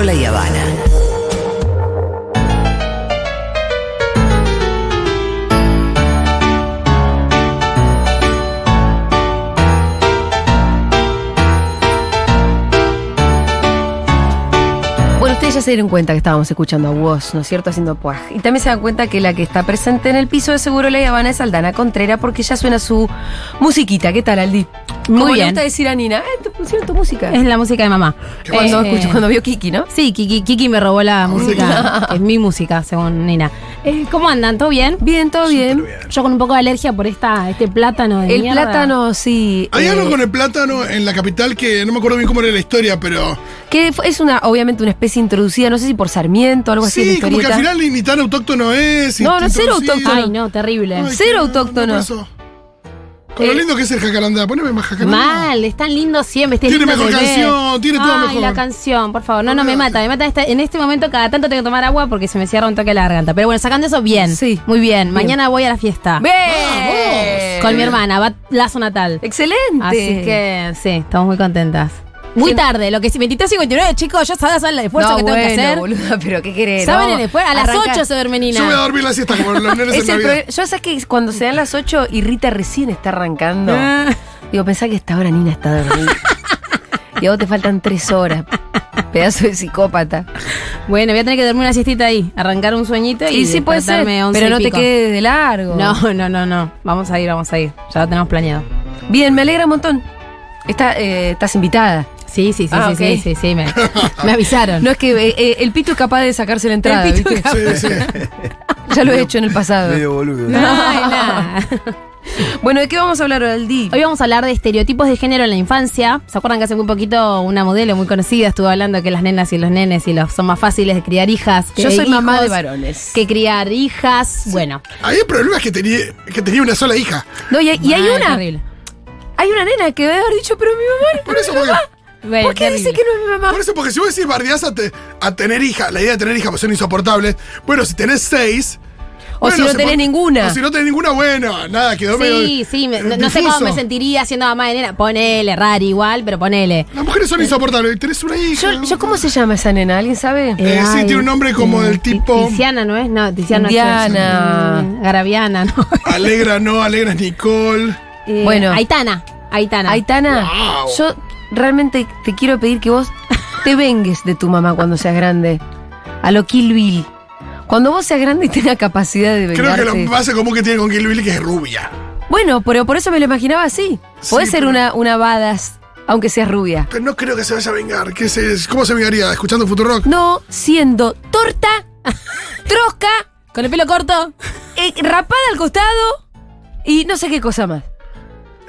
Seguro La Habana. Se dieron cuenta que estábamos escuchando a Woz, ¿no es cierto? Haciendo puaj. Y también se dan cuenta que la que está presente en el piso de Seguro La Habana es Aldana Contreras porque ya suena su musiquita. ¿Qué tal, Aldi? Muy Como le bien. gusta decir a Nina, eh, te pusieron tu música. Es la música de mamá. cuando, Eh, escucho- cuando vio Kiki, ¿no? Sí, Kiki, Kiki me robó la música. es mi música, según Nina. Eh, ¿Cómo andan? ¿Todo bien? Bien, todo bien. Yo con un poco de alergia por esta, este plátano de El mierda. plátano, sí. Hay eh, algo con el plátano en la capital que no me acuerdo bien cómo era la historia, pero. Que es una, obviamente, una especie introducida, no sé si por Sarmiento, algo así. en la Sí, como que al historieta. final ni, ni tan autóctono es. No, no, cero autóctono. Ay, no, terrible. Ay, Cero autóctono. por eso. Con lo Eh, lindo que es el jacarandá. Poneme más jacarandá. Mal, es tan lindo siempre. este Tiene mejor canción, tiene todo Ay, mejor. la canción, por favor. No, no, me mata, me mata. esta- en este momento cada tanto tengo que tomar agua porque se me cierra un toque la garganta. Pero bueno, sacando eso, bien. Sí. Muy bien. Mañana voy a la fiesta. ¡Bien! Con mi hermana, va lazo natal. Excelente. Así que sí, estamos muy contentas. Muy ¿Quién- tarde, lo que sí, 23.59, chicos, ya sabes el esfuerzo no, que tengo bueno, que hacer. boluda, pero ¿qué querés? ¿Saben No, el esfuerzo? A las arranca- 8 se duerme Nina. Yo voy a dormir la siesta como los nenes Es en Navidad. Yo sé que cuando se dan las 8 y Rita recién está arrancando. Ah. Digo, pensá que esta hora Nina está dormida. y a vos te faltan 3 horas. Pedazo de psicópata. Bueno, voy a tener que dormir una siestita ahí, arrancar un sueñito y, Y sí puede ser, despertarme 11 pero y no te quedes de largo. No, no, no, no. Vamos a ir, vamos a ir. Ya lo tenemos planeado. Bien, me alegra un montón. Está, eh, estás invitada. Sí, sí, sí, Ah, sí, sí, sí, sí, me, me avisaron. No es que eh, eh, el pito es capaz de sacarse la entrada, El pito ¿viste? Sí, sí. Ya lo he hecho en el pasado. Medio boludo. Nada. Bueno, ¿de qué vamos a hablar hoy, Aldi? Hoy vamos a hablar de estereotipos de género en la infancia. ¿Se acuerdan que hace muy poquito una modelo muy conocida estuvo hablando de que las nenas y los nenes y los son más fáciles de criar hijas que Yo soy mamá de varones. Que criar hijas. Bueno. Ahí el problema es que tenía, que tenía una sola hija. No, y hay, y hay Ay, una. terrible. Hay una nena que debe haber dicho, pero mi mamá. Por eso, porque, Bueno, ¿Por qué terrible. dice que no es mi mamá? por eso, porque si vos decís bardeás a, te- a tener hija, la idea de tener hija pues son insoportables. Bueno, si tenés seis. O bueno, si no tenés ninguna. O si no tenés ninguna, bueno, nada, quedó Sí, medio. sí, eh, no, no sé cómo me sentiría siendo mamá de nena. Ponele, raro igual, pero ponele. Las mujeres son insoportables. Tenés una hija. Yo, yo, ¿cómo se llama esa nena? ¿Alguien sabe? Eh, sí, ay, tiene un nombre como del Ti- tipo- Tiziana, ¿no es? No, Tiziana mm, Garaviana, ¿no? Alegra no, Alegra es Nicole. Eh, Bueno. Aitana. Aitana. Aitana, Wow. yo realmente te quiero pedir que vos te vengues de tu mamá cuando seas grande. A lo Kill Bill. Cuando vos seas grande y tengas capacidad de Creo vengarte. que lo más común que tiene con Kill Bill que es rubia. Bueno, pero por eso me lo imaginaba así. Sí, ser pero- una, una badass, aunque seas rubia. Pero no creo que se vaya a vengar. ¿Qué se, ¿Cómo se vengaría? ¿Escuchando Futurock? No siendo torta, trosca, Con el pelo corto. eh, rapada al costado y no sé qué cosa más.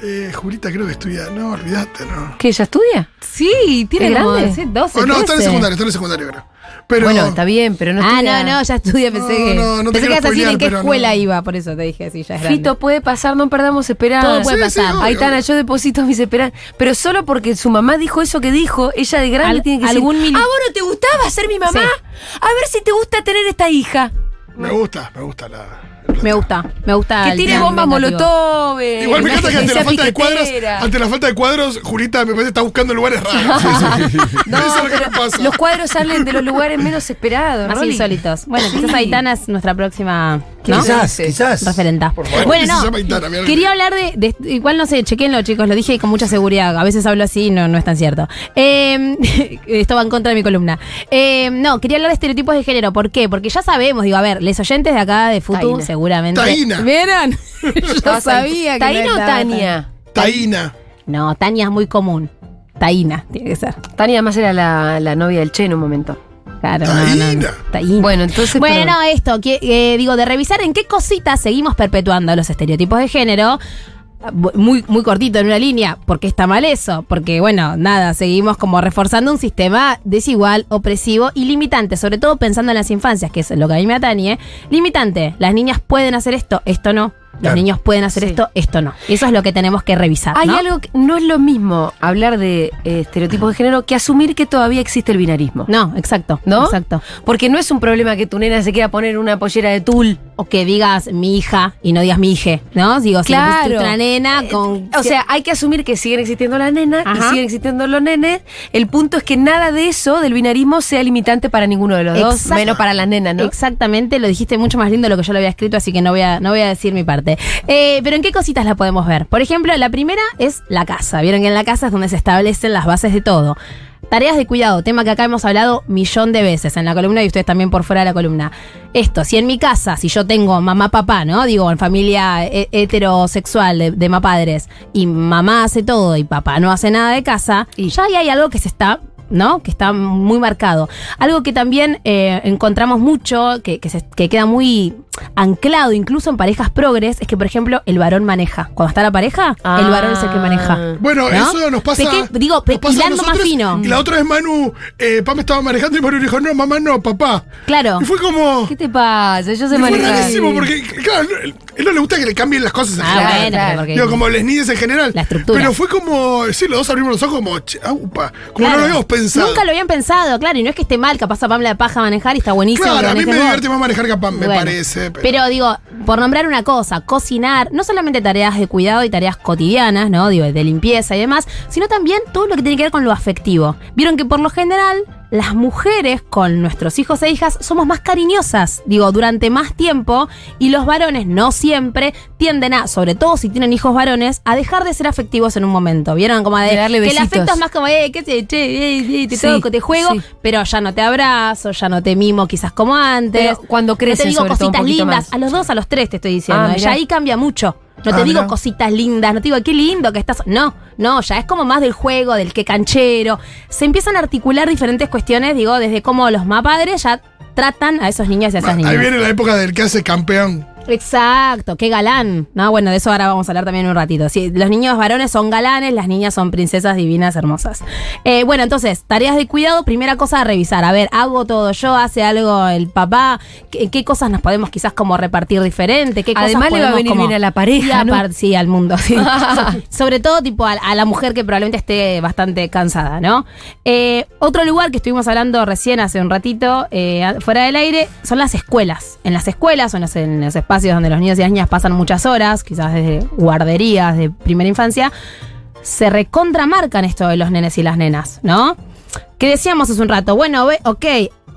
Eh, Julita creo que estudia. No, olvídate, no. ¿Que ella estudia? Sí, tiene ¿Es como grande? sí, 12, Oh, no, está en el 13. secundario, está en el secundario, creo. Pero. Bueno, está bien, pero no ah, estudia. no, no, ya estudia, pensé No, que. no, no te pensé que quiero ibas a decir en qué escuela no. iba, por eso te dije, sí, ya es grande. Fito, puede pasar, no perdamos esperanza. Todo puede Sí, sí, pasar. obvio. Aitana, yo deposito mis esperanzas. Pero solo porque su mamá dijo eso que dijo, ella de grande Al- tiene que algún decir, mili- ah, vos no te gustaba ser mi mamá. Sí. A ver si te gusta tener esta hija. Me gusta, me gusta la. Me gusta, me gusta. Que el tiene plan bombas molotov. eh, Igual me encanta que ante sea la falta de cuadros, piquetera. ante la falta de cuadros, Julita me parece que está buscando lugares raros. No, Eso es lo que pero me pasa. los cuadros salen de los lugares menos esperados. Más Rolly. insólitos. Bueno, quizás Aitana es nuestra próxima. ¿No? Quizás, quizás. Referenta. Por favor, bueno, no. Quería hablar de, de- Igual no sé, chequenlo, chicos, lo dije con mucha seguridad. A veces hablo así y no, no es tan cierto. Eh, esto va en contra de mi columna. Eh, no, quería hablar de estereotipos de género. ¿Por qué? Porque ya sabemos, digo, a ver, les oyentes de acá de Futu, Taína. seguramente. Taína. ¿Vieron? Yo sabía que. ¿Taína o Tania? Taína. No, Tania es muy común. Taína, tiene que ser. Tania además era la, la novia del Che en un momento. Claro, no, no, no. Taína. Taína. Bueno, entonces. Bueno, esto, que, eh, digo, de revisar en qué cositas seguimos perpetuando los estereotipos de género. Muy, muy cortito en una línea, porque está mal eso, porque bueno, nada, seguimos como reforzando un sistema desigual, opresivo y limitante, sobre todo pensando en las infancias, que es lo que a mí me atañe. Limitante, las niñas pueden hacer esto, esto no. Los Claro. niños pueden hacer Sí. esto, esto no. Eso es lo que tenemos que revisar. Hay ¿no? algo que no es lo mismo hablar de eh, estereotipos de género que asumir que todavía existe el binarismo. No, exacto. ¿No? Exacto. Porque no es un problema que tu nena se quiera poner una pollera de tul o que digas mi hija y no digas mi hije, ¿no? Digo, si Claro. una nena con. O sea, hay que asumir que siguen existiendo las nenas y siguen existiendo los nenes. El punto es que nada de eso, del binarismo, sea limitante para ninguno de los dos, menos para las nenas, ¿no? Exactamente, lo dijiste mucho más lindo de lo que yo lo había escrito, así que no voy a, no voy a decir mi parte. Eh, pero ¿en qué cositas la podemos ver? Por ejemplo, la primera es la casa. Vieron que en la casa es donde se establecen las bases de todo. Tareas de cuidado, tema que acá hemos hablado millón de veces en la columna y ustedes también por fuera de la columna. Esto, si en mi casa, si yo tengo mamá, papá, ¿no? Digo, en familia he- heterosexual de, de mapadres, y mamá hace todo y papá no hace nada de casa, Y- ya ahí hay algo que se está ¿no? Que está muy marcado. Algo que también eh, encontramos mucho, que, que, se- que queda muy anclado incluso en parejas progres, es que, por ejemplo, el varón maneja. Cuando está la pareja, el varón es el que maneja. Bueno, ¿No? eso nos pasa. Peque- digo, pasa a más fino. Y la otra vez Manu, eh, Pam estaba manejando y Manu dijo, no, mamá, no, papá. Claro. Y fue como. ¿Qué te pasa? Yo sé fue manejar. rarísimo porque, claro, él, él no le gusta que le cambien las cosas en Ah, general. bueno, claro. pero porque- Digo, como les niñas en general. La estructura. Pero fue como, sí, los dos abrimos los ojos como, che, ah, upa, como Claro. no lo habíamos pensado. Nunca lo habían pensado, claro, y no es que esté mal, capaz a Pam la paja manejar y está buenísimo. Claro, a mí me divierte más manejar que a Pam, me Bueno, Pero, Pero digo, por nombrar una cosa, cocinar, no solamente tareas de cuidado y tareas cotidianas, ¿no? Digo, de limpieza y demás, sino también todo lo que tiene que ver con lo afectivo. Vieron que por lo general las mujeres con nuestros hijos e hijas somos más cariñosas, digo, durante más tiempo y los varones no siempre tienden a, sobre todo si tienen hijos varones, a dejar de ser afectivos en un momento. ¿Vieron? Como de, De darle que el afecto es más como, eh, qué sé, che, eh, eh, te Sí, toco, te juego, sí. pero ya no te abrazo, ya no te mimo quizás como antes. Pero cuando No te digo cositas lindas, más. a los dos, a los tres te estoy diciendo. Ah, ya ahí cambia mucho. No te Ah, digo cositas lindas, no te digo qué lindo que estás. No, no, ya es como más del juego, del que canchero. Se empiezan a articular diferentes cuestiones, digo, desde cómo los mapadres ya tratan a esos niños y a esas ahí niñas. viene la época del que hace campeón. Exacto, qué galán. No, bueno, de eso ahora vamos a hablar también un ratito. Sí, los niños varones son galanes, las niñas son princesas divinas, hermosas. Eh, bueno, entonces, tareas de cuidado, primera cosa a revisar. A ver, ¿hago todo yo? ¿Hace algo el papá? ¿Qué, qué cosas nos podemos quizás como repartir diferente? ¿Qué cosas Además le va a podemos venir como- bien a la pareja, aparte, Sí, al mundo, sí. Sobre todo, tipo, a, a la mujer que probablemente esté bastante cansada, ¿no? Eh, otro lugar que estuvimos hablando recién hace un ratito, eh, fuera del aire, son las escuelas. En las escuelas o en los, en los espacios donde los niños y las niñas pasan muchas horas, quizás desde guarderías de primera infancia, se recontramarcan esto de los nenes y las nenas, ¿no? Que decíamos hace un rato, bueno, ok,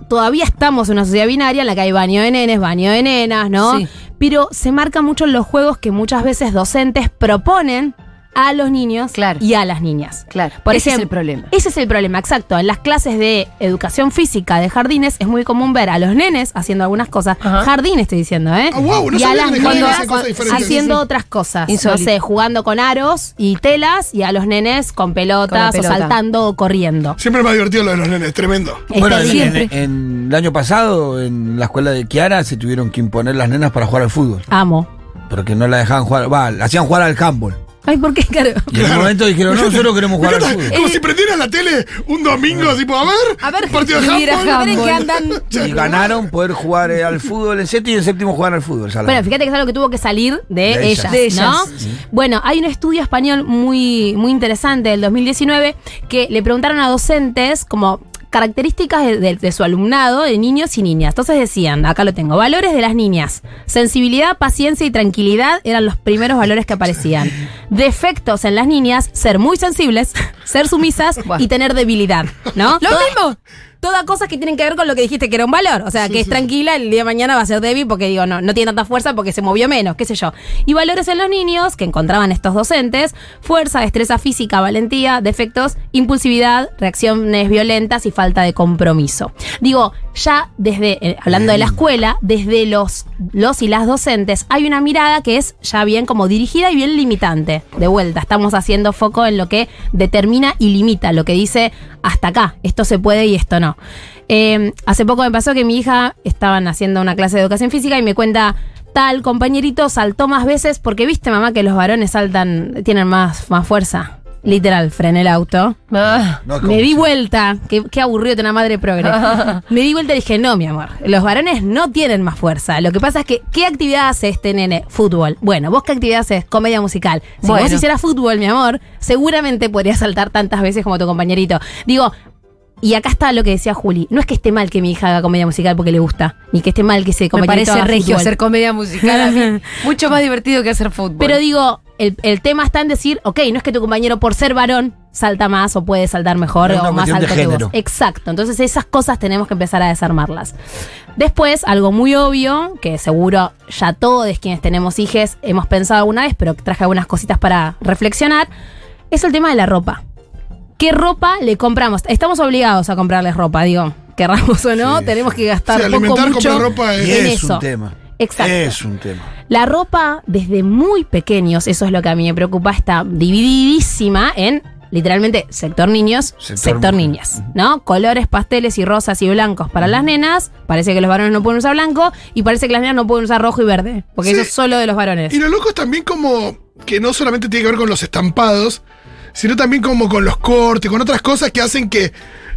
todavía estamos en una sociedad binaria en la que hay baño de nenes, baño de nenas, ¿no? Sí. Pero se marca mucho los juegos que muchas veces docentes proponen a los niños Claro. y a las niñas. Claro, Por ese es el problema. Ese es el problema, exacto. En las clases de educación física de jardines es muy común ver a los nenes haciendo algunas cosas. Ajá. Jardín estoy diciendo, ¿eh? Ah, wow, no y a las diferentes. haciendo Sí, sí. otras cosas. Insólito. No sé, jugando con aros y telas y a los nenes con pelotas o saltando o corriendo. Siempre es más divertido lo de los nenes, tremendo. Es Bueno, en, en- en el año pasado, en la escuela de Kiara, se tuvieron que imponer las nenas para jugar al fútbol. Amo. Porque no la dejaban jugar, va, la hacían jugar al handball. Ay, ¿por qué, caro? Y en un momento dijeron, no, nosotros queremos jugar al fútbol. Como si prendieran la tele un domingo, tipo, a ver, A ver, partido de mira, handball. andan. Y ganaron poder jugar eh, al fútbol en séptimo y en séptimo jugar al fútbol. Salado. Bueno, fíjate que es algo que tuvo que salir de, De ellas, ellas. De ellas, ¿no? sí. Bueno, hay un estudio español muy, muy interesante del 2019 que le preguntaron a docentes como características de, de- de su alumnado, de niños y niñas. Entonces decían, acá lo tengo, valores de las niñas. Sensibilidad, paciencia y tranquilidad eran los primeros valores que aparecían. Defectos en las niñas, ser muy sensibles, ser sumisas Buah. y tener debilidad, ¿no? ¡Lo Toda- mismo! Todas cosas que tienen que ver con lo que dijiste que era un valor. O sea, que es tranquila, el día de mañana va a ser débil porque digo, no, no tiene tanta fuerza porque se movió menos, qué sé yo. Y valores en los niños que encontraban estos docentes, fuerza, destreza física, valentía, defectos, impulsividad, reacciones violentas y falta de compromiso. Digo, ya desde, eh, hablando de la escuela, desde los, los y las docentes, hay una mirada que es ya bien como dirigida y bien limitante. De vuelta, estamos haciendo foco en lo que determina y limita, lo que dice hasta acá, esto se puede y esto no. Eh, hace poco me pasó que mi hija estaban haciendo una clase de educación física y me cuenta tal compañerito saltó más veces porque viste mamá que los varones saltan, tienen más, más fuerza. Literal, frené el auto. Ah, No, Me di vuelta, qué, qué aburrido tener una madre progre. Me di vuelta y dije, no, mi amor, los varones no tienen más fuerza. Lo que pasa es que, ¿qué actividad hace este nene? Fútbol. Bueno, ¿vos qué actividad haces? Comedia musical. Si Bueno. vos hicieras fútbol, mi amor, seguramente podrías saltar tantas veces como tu compañerito. Digo, Y acá está lo que decía Juli. No es que esté mal que mi hija haga comedia musical porque le gusta, ni que esté mal que se Me parece regio hacer comedia musical. a mí. Mucho más divertido que hacer fútbol. Pero digo, el, el tema está en decir, ok, no es que tu compañero por ser varón salta más o puede saltar mejor o más alto que vos. Exacto. Entonces esas cosas tenemos que empezar a desarmarlas. Después, algo muy obvio, que seguro ya todos quienes tenemos hijos hemos pensado alguna vez, pero traje algunas cositas para reflexionar, es el tema de la ropa. ¿Qué ropa le compramos? Estamos obligados a comprarles ropa, digo. Querramos o no, Sí, tenemos que gastar Sí, poco mucho comprar ropa es- Y en es eso. un tema. Exacto. Es un tema. La ropa, desde muy pequeños, eso es lo que a mí me preocupa, está divididísima en literalmente sector niños, Sector niñas, ¿no? Colores, pasteles y rosas y blancos para las nenas. Parece que los varones no pueden usar blanco y parece que las nenas no pueden usar rojo y verde, porque Sí. eso es solo de los varones. Y lo loco es también como que no solamente tiene que ver con los estampados, sino también como con los cortes, con otras cosas que hacen que,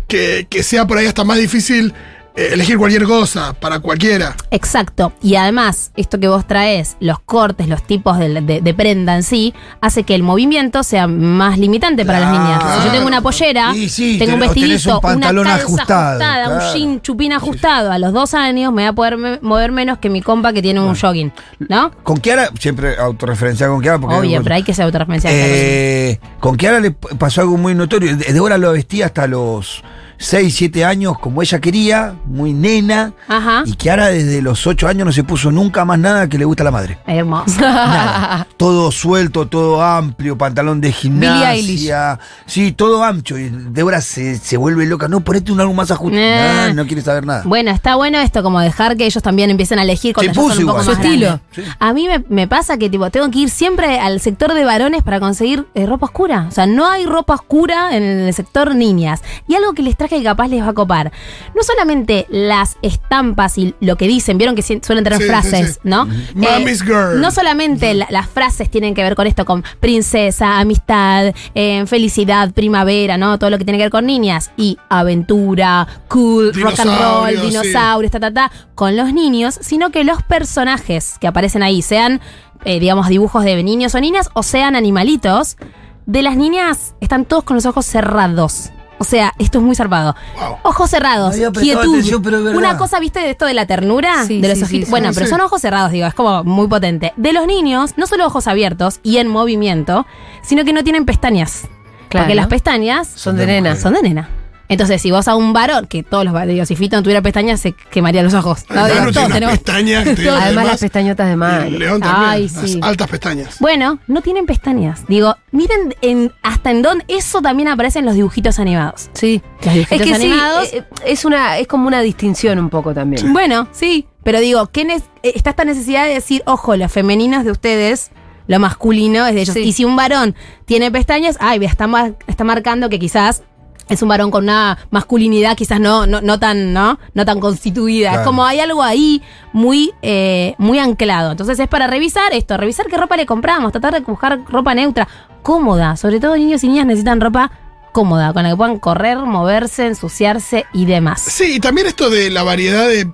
que, que sea por ahí hasta más difícil elegir cualquier cosa para cualquiera. Exacto. Y además, esto que vos traes, los cortes, los tipos de, de- de prenda en sí, hace que el movimiento sea más limitante para las Claro. niñas. Si yo tengo una pollera, sí, tengo un vestidito, un pantalón una calza ajustado, ajustada, un jean chupín ajustado, a los dos años me voy a poder me- mover menos que mi compa que tiene un jogging. ¿No? Con Kiara, siempre autorreferenciada con Kiara. Porque Obvio, pero hay que ser autorreferencial. Eh, con Kiara le pasó algo muy notorio. De- Débora lo vestía hasta los 6, 7 años como ella quería, muy nena. Ajá. Y Kiara desde los 8 años no se puso nunca más nada que le gusta a la madre. Hermoso. Nada. todo suelto, todo amplio, pantalón de gimnasia. Sí, todo ancho. Y Débora se, se vuelve loca. No, ponete un algo más ajustado. Eh. No, no quiere saber nada. Bueno, está bueno esto, como dejar que ellos también empiecen a elegir cuando Se ya son puso un poco igual. más Su estilo. Sí. A mí me, me pasa que tipo tengo que ir siempre al sector de varones para conseguir eh, ropa oscura. O sea, no hay ropa oscura en el sector niñas. Y algo que les traje que capaz les va a copar. No solamente las estampas y lo que dicen, vieron que suelen tener Sí, frases, sí. ¿no? Mommy's girl. No solamente la- las frases tienen que ver con esto, con princesa, amistad, eh, felicidad, primavera, ¿no? Todo lo que tiene que ver con niñas. Y aventura, cool, rock and roll, Dinosaurios, sí. dinosaurios, ta, ta, ta, con los niños, sino que los personajes que aparecen ahí, sean, eh, digamos, dibujos de niños o niñas, o sean animalitos, de las niñas están todos con los ojos cerrados. O sea, esto es muy zarpado. Wow. Ojos cerrados, No quietud. atención, pero es verdad. Una cosa, ¿viste de esto de la ternura? Sí, de los sí, ojitos. sí, bueno, sí. pero son ojos cerrados, digo, es como muy potente. De los niños, no solo ojos abiertos y en movimiento, sino que no tienen pestañas. Claro. Porque las pestañas Son de de nena. mujer. son de nena. Entonces, si vos a un varón, que todos los varones, digo, si Fito no tuviera pestañas, se quemaría los ojos. No, digo, tiene todos tenemos. pestañas te digo, Además, las pestañotas de Mario. León también. Ay, las sí. altas pestañas. Bueno, no tienen pestañas. Digo, miren en, hasta en dónde eso también aparece en los dibujitos animados. Sí. Los dibujitos Es que animados. eh, es, una, es como una distinción un poco también. Bueno, sí, pero digo, ¿qué eh, está esta necesidad de decir, ojo, los femeninos de ustedes, lo masculino es de ellos. Sí. Y si un varón tiene pestañas, ay, está, mar- está marcando que quizás es un varón con una masculinidad quizás no, no, no tan, ¿no? No tan constituida. Claro. Es como hay algo ahí muy, eh, muy anclado. Entonces es para revisar esto, revisar qué ropa le compramos, tratar de buscar ropa neutra, cómoda. Sobre todo niños y niñas necesitan ropa cómoda, con la que puedan correr, moverse, ensuciarse y demás. Sí, y también esto de la variedad de,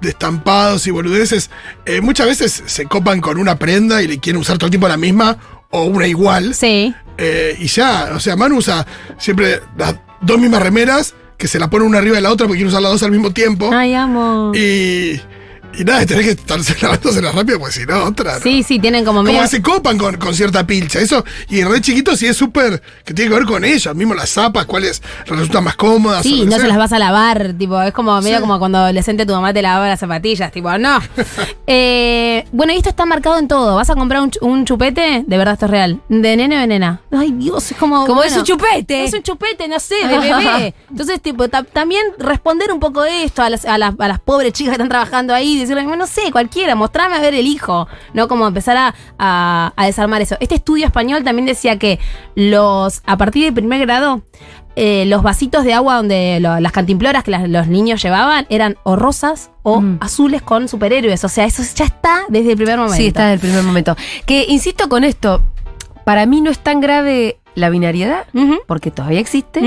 de estampados y boludeces, eh, muchas veces se copan con una prenda y le quieren usar todo el tiempo la misma o una igual. Sí. eh, y ya, o sea, Manu usa siempre las dos mismas remeras que se la pone una arriba de la otra porque quiere usar las dos al mismo tiempo. Ay, amo. Y, y nada, tenés que estarse lavándose rápido porque si no, otra. ¿no? Sí, sí, tienen como medio. Como que se copan con, con cierta pilcha. Eso, y en re chiquito sí es súper que tiene que ver con ellas, mismo las zapas, cuáles resultan más cómodas. Sí, no se las vas a lavar, tipo, es como medio Sí. como cuando adolescente tu mamá te lavaba las zapatillas, tipo, no. Eh, bueno, y esto está marcado en todo. ¿Vas a comprar un, ch- un chupete? De verdad, esto es real. ¿De nene o de nena? Ay, Dios, es como. Como es un chupete. Es un chupete, no sé, de bebé. Entonces, tipo, ta- también responder un poco esto a las, a, las, a las pobres chicas que están trabajando ahí, decirle, bueno, no sé, cualquiera, mostrame a ver el hijo, ¿no? Como empezar a, a- a desarmar eso. Este estudio español también decía que los, a partir del primer grado, eh, los vasitos de agua donde lo- las cantimploras que las- los niños llevaban eran o rosas o Mm. azules con superhéroes. O sea, eso ya está desde el primer momento. Sí, está desde el primer momento. Que insisto con esto, para mí no es tan grave la binariedad, porque todavía existe.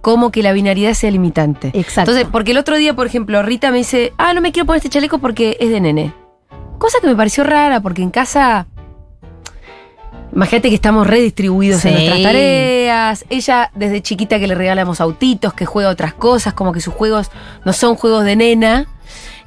Como que la binariedad sea limitante. Exacto. Entonces, porque el otro día, por ejemplo, Rita me dice, ah, no me quiero poner este chaleco porque es de nene. Cosa que me pareció rara, porque en casa Imagínate que estamos redistribuidos en nuestras tareas. Ella, desde chiquita que le regalamos autitos, que juega otras cosas, como que sus juegos no son juegos de nena.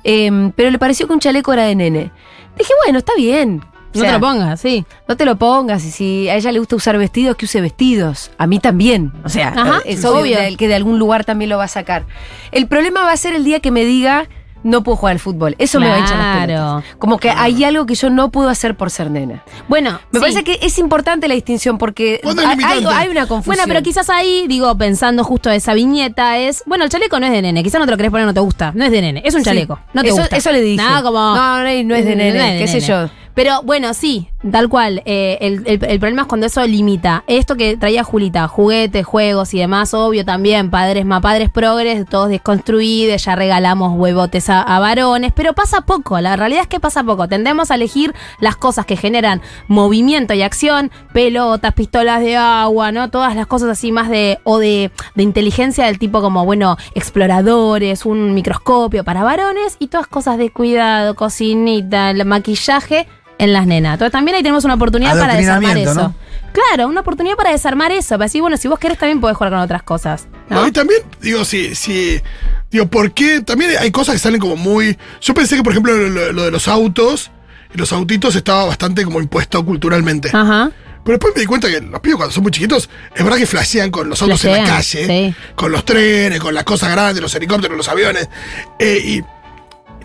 Em, pero le pareció que un chaleco era de nene. Dije, bueno, está bien. O No sea, te lo pongas, sí. No te lo pongas. Y si a ella le gusta usar vestidos, que use vestidos. A mí también. O sea, Ajá, es obvio de- que de algún lugar también lo va a sacar. El problema va a ser el día que me diga. No puedo jugar al fútbol. Eso me va a hinchar las Claro. pelotas. Como que hay algo que yo no puedo hacer por ser nena. Bueno, Me sí. parece que es importante la distinción porque ¿Cuándo es hay, una confusión. Bueno, pero quizás ahí, digo, pensando justo esa viñeta, es. Bueno, el chaleco no es de nene. Quizás no te lo querés poner, no te gusta. No es de nene. Es un Sí. chaleco. No te Eso- gusta. eso le dije. Nada como. No, no, no es de nene, qué sé yo. Pero bueno, sí, tal cual. Eh, el, el- problema es cuando eso limita. Esto que traía Julita, juguetes, juegos y demás, obvio también, padres más padres progres, todos desconstruidos, ya regalamos huevotes a, a varones, pero pasa poco, la realidad es que pasa poco. Tendemos a elegir las cosas que generan movimiento y acción, pelotas, pistolas de agua, ¿no? Todas las cosas así más de, o de, de inteligencia del tipo como, bueno, exploradores, un microscopio para varones y todas cosas de cuidado, cocinita, el maquillaje en las nenas. Entonces también ahí tenemos una oportunidad para desarmar eso. ¿no? Claro, una oportunidad para desarmar eso. Para decir, bueno, si vos querés también podés jugar con otras cosas. ¿no? No, y también, digo, si, si, digo, ¿por qué? También hay cosas que salen como muy. Yo pensé que, por ejemplo, lo, lo de los autos y los autitos estaba bastante como impuesto culturalmente. Ajá. Pero después me di cuenta que los pibes cuando son muy chiquitos, es verdad que flashean con los autos en la calle, sí. con los trenes, con las cosas grandes, los helicópteros, los aviones. Eh, y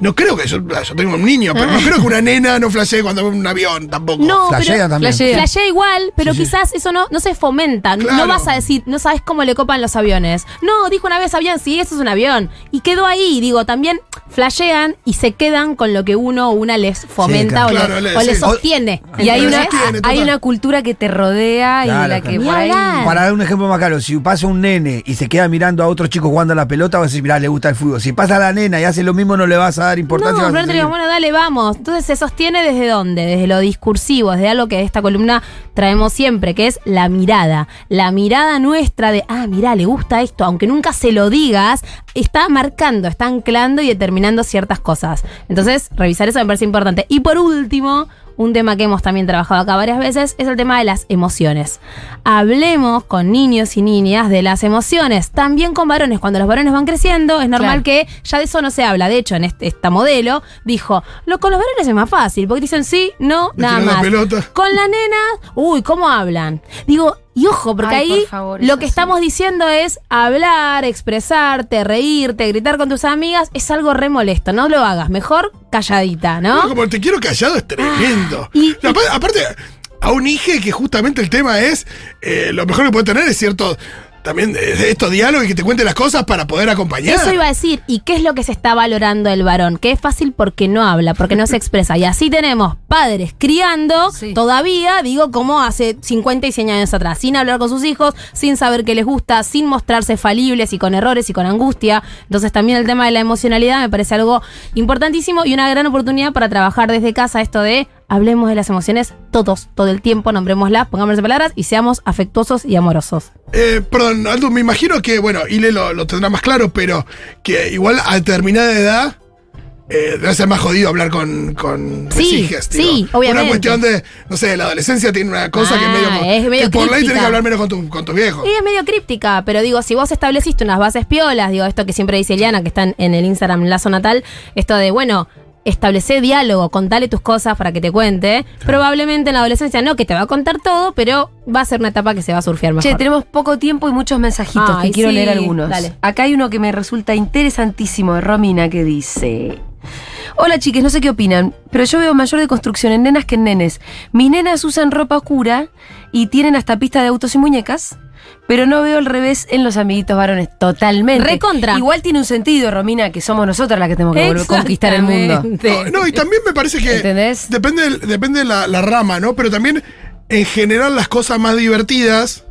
no creo que yo, yo tengo un niño, pero no creo que una nena no flashee cuando ve un avión tampoco. No, Flashea pero también. Flashea. flashea igual, pero Sí, sí. quizás eso no, no se fomenta. Claro. No vas a decir, no sabes cómo le copan los aviones. No, dijo una vez avión, sí, eso es un avión. Y quedó ahí, digo, también flashean y se quedan con lo que uno o una les fomenta claro. o, le- Claro, le- o les sí. sostiene. Y hay una, Sostiene, hay total. una cultura que te rodea y Claro, la que claro. por Ni ahí. hablar. Para dar un ejemplo más claro, si pasa un nene y se queda mirando a otros chicos jugando a la pelota, vas a decir, mirá, le gusta el fútbol. Si pasa la nena y hace lo mismo, no le vas a dar importancia. pero no digo, bueno, dale, vamos. Entonces se sostiene desde dónde? Desde lo discursivo, desde algo que de esta columna traemos siempre, que es la mirada. La mirada nuestra de, ah, mirá, le gusta esto, aunque nunca se lo digas, está marcando, está anclando y determinando ciertas cosas. Entonces, revisar eso me parece importante. Y por último, un tema que hemos también trabajado acá varias veces es el tema de las emociones. Hablemos con niños y niñas de las emociones, también con varones. Cuando los varones van creciendo, es normal Claro. que ya de eso no se habla. De hecho, en este, esta modelo dijo, lo con los varones es más fácil, porque dicen sí, no, Me nada la más. pelota. Con la nena, uy, ¿cómo hablan? Digo, y ojo, porque Ay, ahí por favor, lo que estamos diciendo es hablar, expresarte, reírte, gritar con tus amigas, es algo re molesto. No lo hagas, mejor calladita, ¿no? No, como te quiero callado es tremendo. Ah, y- aparte, aparte, a un hijo que justamente el tema es, eh, lo mejor que puede tener es cierto, también eh, estos diálogos y que te cuente las cosas para poder acompañar. Eso iba a decir, ¿y qué es lo que se está valorando el varón? Que es fácil porque no habla, porque no se expresa. Y así tenemos padres criando, Sí. todavía, digo, como hace 50 y 100 años atrás, sin hablar con sus hijos, sin saber qué les gusta, sin mostrarse falibles y con errores y con angustia. Entonces también el tema de la emocionalidad me parece algo importantísimo y una gran oportunidad para trabajar desde casa esto de hablemos de las emociones todos, todo el tiempo, nombrémoslas, pongámoslas en palabras y seamos afectuosos y amorosos. Eh, perdón, Aldo, me imagino que, bueno, Ile lo, lo tendrá más claro, pero que igual a determinada edad eh, debe ser más jodido hablar con, con Sí, hijas, sí, obviamente. Una cuestión de, no sé, la adolescencia tiene una cosa que Ah, es medio, como- es medio que por ley tenés que hablar menos con, tu- con tus viejos. Y es medio críptica, pero digo, si vos estableciste unas bases piolas, digo, esto que siempre dice Eliana, que están en el Instagram Lazo Natal, esto de, bueno, establecer diálogo, contale tus cosas para que te cuente. Probablemente en la adolescencia no, que te va a contar todo, pero va a ser una etapa que se va a surfear mejor. Che, tenemos poco tiempo y muchos mensajitos Ay, que quiero sí, leer algunos. dale. Acá hay uno que me resulta interesantísimo de Romina que dice. Hola chiques, no sé qué opinan, pero yo veo mayor de construcción en nenas que en nenes. Mis nenas usan ropa oscura y tienen hasta pista de autos y muñecas, pero no veo el revés en los amiguitos varones. Totalmente. Recontra. Igual tiene un sentido, Romina, que somos nosotras las que tenemos que volver a conquistar el mundo. No, no, y también me parece que. ¿Entendés? Depende, depende de la, la rama, ¿no? Pero también, en general, las cosas más divertidas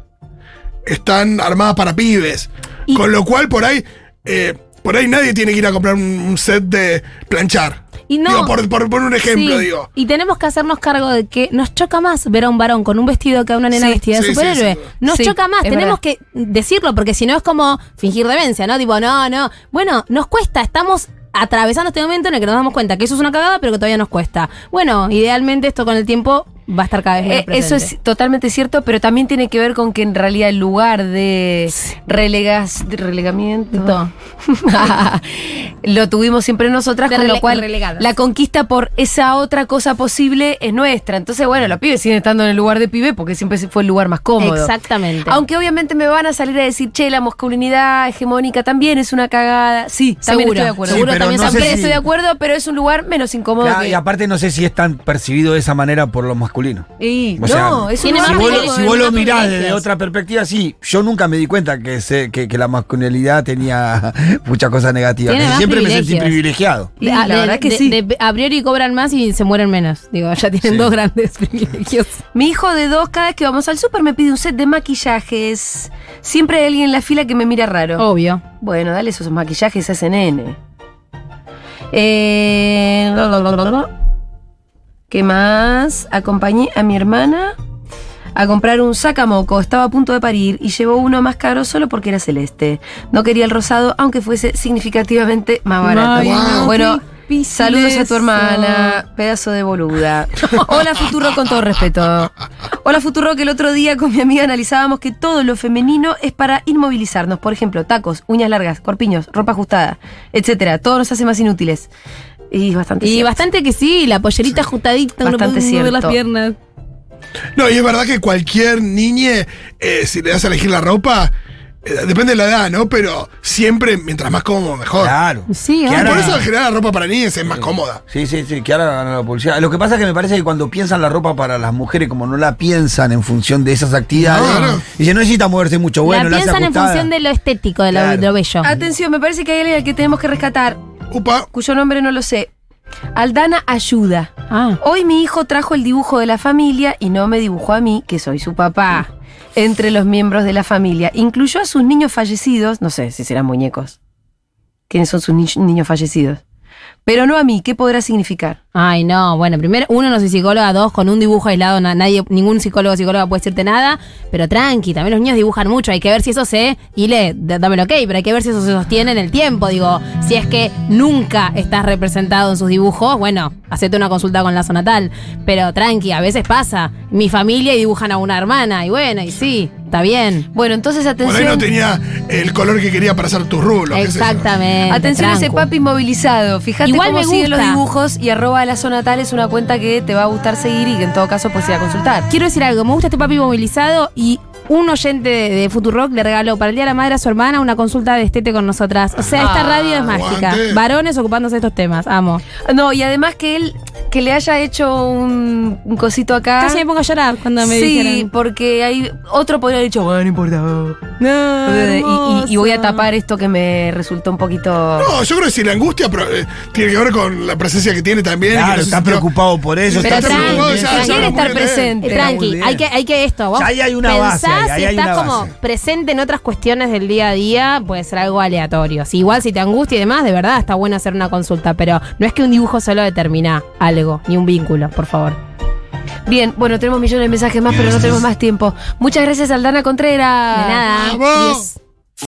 están armadas para pibes. Y- Con lo cual, por ahí. eh, por ahí nadie tiene que ir a comprar un, un set de planchar. Y no. Digo, por, por poner un ejemplo, Sí, digo. Y tenemos que hacernos cargo de que nos choca más ver a un varón con un vestido que a una nena Sí, vestida de sí, superhéroe. sí. Nos Sí, choca más, tenemos verdad. que decirlo, porque si no es como fingir demencia, ¿no? Tipo, no, no. Bueno, nos cuesta, estamos atravesando este momento en el que nos damos cuenta que eso es una cagada, pero que todavía nos cuesta. Bueno, idealmente esto con el tiempo va a estar cada vez eh, Eso es totalmente cierto, pero también tiene que ver con que en realidad el lugar de, relegas, de relegamiento lo tuvimos siempre nosotras, con lo cual la conquista por esa otra cosa posible es nuestra. Entonces, bueno, los pibes siguen estando en el lugar de pibe porque siempre fue el lugar más cómodo. Exactamente. Aunque obviamente me van a salir a decir, che, la masculinidad hegemónica también es una cagada. Sí, también estoy de acuerdo. Seguro también, estoy de acuerdo, pero es un lugar menos incómodo. Y aparte no sé si es tan percibido de esa manera por los masculinos. Y, no, es un si, vos, si vos lo mirás desde otra perspectiva, sí. Yo nunca me di cuenta que, que, la masculinidad tenía muchas cosas negativas. Siempre me sentí privilegiado. la, verdad que sí. a priori cobran más y se mueren menos. Digo, ya tienen dos grandes privilegios. Mi hijo de dos, cada vez que vamos al súper me pide un set de maquillajes. Siempre hay alguien en la fila que me mira raro. Obvio. Bueno, dale esos maquillajes a ese nene. Eh, ¿Qué más? Acompañé a mi hermana a comprar un sacamoco. Estaba a punto de parir y llevó uno más caro solo porque era celeste. No quería el rosado, aunque fuese significativamente más barato. Bueno. Saludos a tu hermana, pedazo de boluda. Hola Futuro, con todo respeto. Hola Futuro, que el otro día con mi amiga analizábamos que todo lo femenino es para inmovilizarnos. Por ejemplo, tacos, uñas largas, corpiños, ropa ajustada, etcétera. Todo nos hace más inútiles. Y bastante Y bastante que sí, la pollerita ajustadita, bastante no cierto. las piernas. No, y es verdad que cualquier niñe, eh, si le das a elegir la ropa, eh, depende de la edad, ¿no? Pero siempre, mientras más cómodo, mejor. Claro. Sí, Por eso en general la ropa para niñas es más cómoda. Sí, sí, sí, que ahora gana la publicidad. Lo que pasa es que me parece que cuando piensan la ropa para las mujeres, como no la piensan en función de esas actividades, y se no necesita moverse mucho. Bueno, la piensan en función de lo estético, de, lo, bello. Atención, me parece que hay alguien al que tenemos que rescatar. Upa. Cuyo nombre no lo sé. Aldana ayuda. Ah. Hoy mi hijo trajo el dibujo de la familia y no me dibujó a mí, que soy su papá entre los miembros de la familia. Incluyó a sus niños fallecidos, no sé si serán muñecos. ¿Quiénes son sus niños fallecidos? Pero no a mí, ¿qué podrá significar? Ay, no, bueno, primero, uno no soy psicóloga, dos, con un dibujo aislado, nadie, ningún psicólogo o psicóloga puede decirte nada, pero tranqui, también los niños dibujan mucho, hay que ver si eso se, y le, dame ok, pero hay que ver si eso se sostiene en el tiempo, digo, si es que nunca estás representado en sus dibujos, bueno, hacete una consulta con la natal, pero tranqui, a veces pasa, mi familia y dibujan a una hermana, y bueno, y sí, está bien. Bueno, entonces atención. Por ahí no tenía el color que quería para hacer tus rulos. Exactamente. Atención a ese papi inmovilizado. Fíjate Igual cómo me siguen los dibujos y arroba la zona tal es una cuenta que te va a gustar seguir y que en todo caso puedes ir a consultar. Quiero decir algo, me gusta este papi movilizado y un oyente de, de Futurock le regaló para el Día de la Madre a su hermana una consulta de estete con nosotras. O sea, esta ah, radio es mágica. Varones ocupándose de estos temas, amo. No, y además que él que le haya hecho un, cosito acá. Casi me pongo a llorar cuando me dijeron. Sí, porque hay otro podría haber dicho, bueno, no importa. No, y, voy a tapar esto que me resultó un poquito. No, yo creo que si la angustia eh, tiene que ver con la presencia que tiene también. Claro, está preocupado por eso. Pero está preocupado, ya, quiere estar presente. Tranqui, hay que, hay que esto. Vos ahí hay una base. si estás como presente en otras cuestiones del día a día, puede ser algo aleatorio. Si igual si te angustia y demás, de verdad está bueno hacer una consulta, pero no es que un dibujo solo determina algo, ni un vínculo, por favor. Bien, bueno, tenemos millones de mensajes más, pero no tenemos más tiempo. Muchas gracias, Aldana Contreras. De nada.